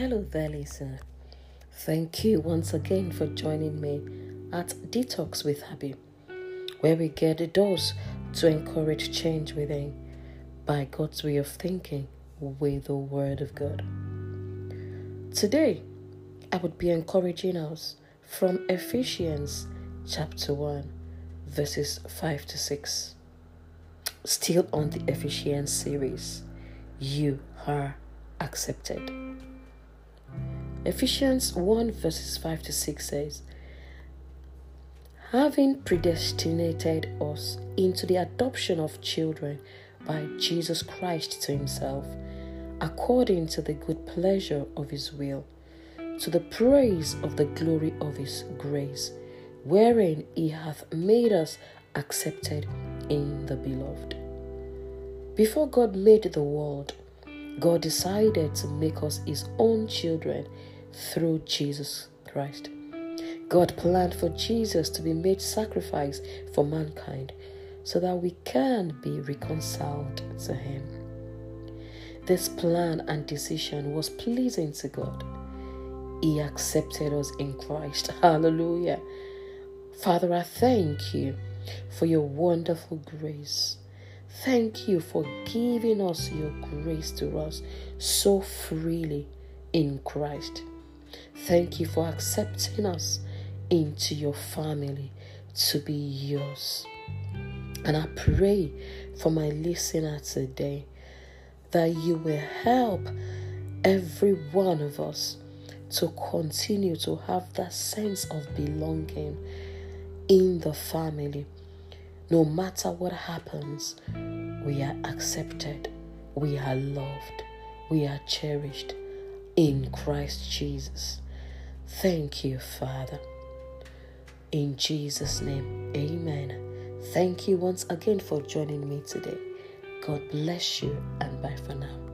Hello there, listener. Thank you once again for joining me at Detox with Happy, where we get a dose to encourage change within by God's way of thinking with the Word of God. Today, I would be encouraging us from Ephesians chapter 1, verses 5 to 6. Still on the Ephesians series, you are accepted. Ephesians 1 verses 5 to 6 says, Having predestinated us into the adoption of children by Jesus Christ to Himself, according to the good pleasure of His will, to the praise of the glory of His grace, wherein He hath made us accepted in the beloved. Before God made the world, God decided to make us His own children through Jesus Christ. God planned for Jesus to be made sacrifice for mankind so that we can be reconciled to Him. This plan and decision was pleasing to God. He accepted us in Christ. Hallelujah. Father, I thank you for your wonderful grace. Thank you for giving us your grace to us so freely in Christ. Thank you for accepting us into your family to be yours. And I pray for my listener today that you will help every one of us to continue to have that sense of belonging in the family no matter what happens, we are accepted, we are loved, we are cherished in Christ Jesus. Thank you, Father. In Jesus' name, amen. Thank you once again for joining me today. God bless you and bye for now.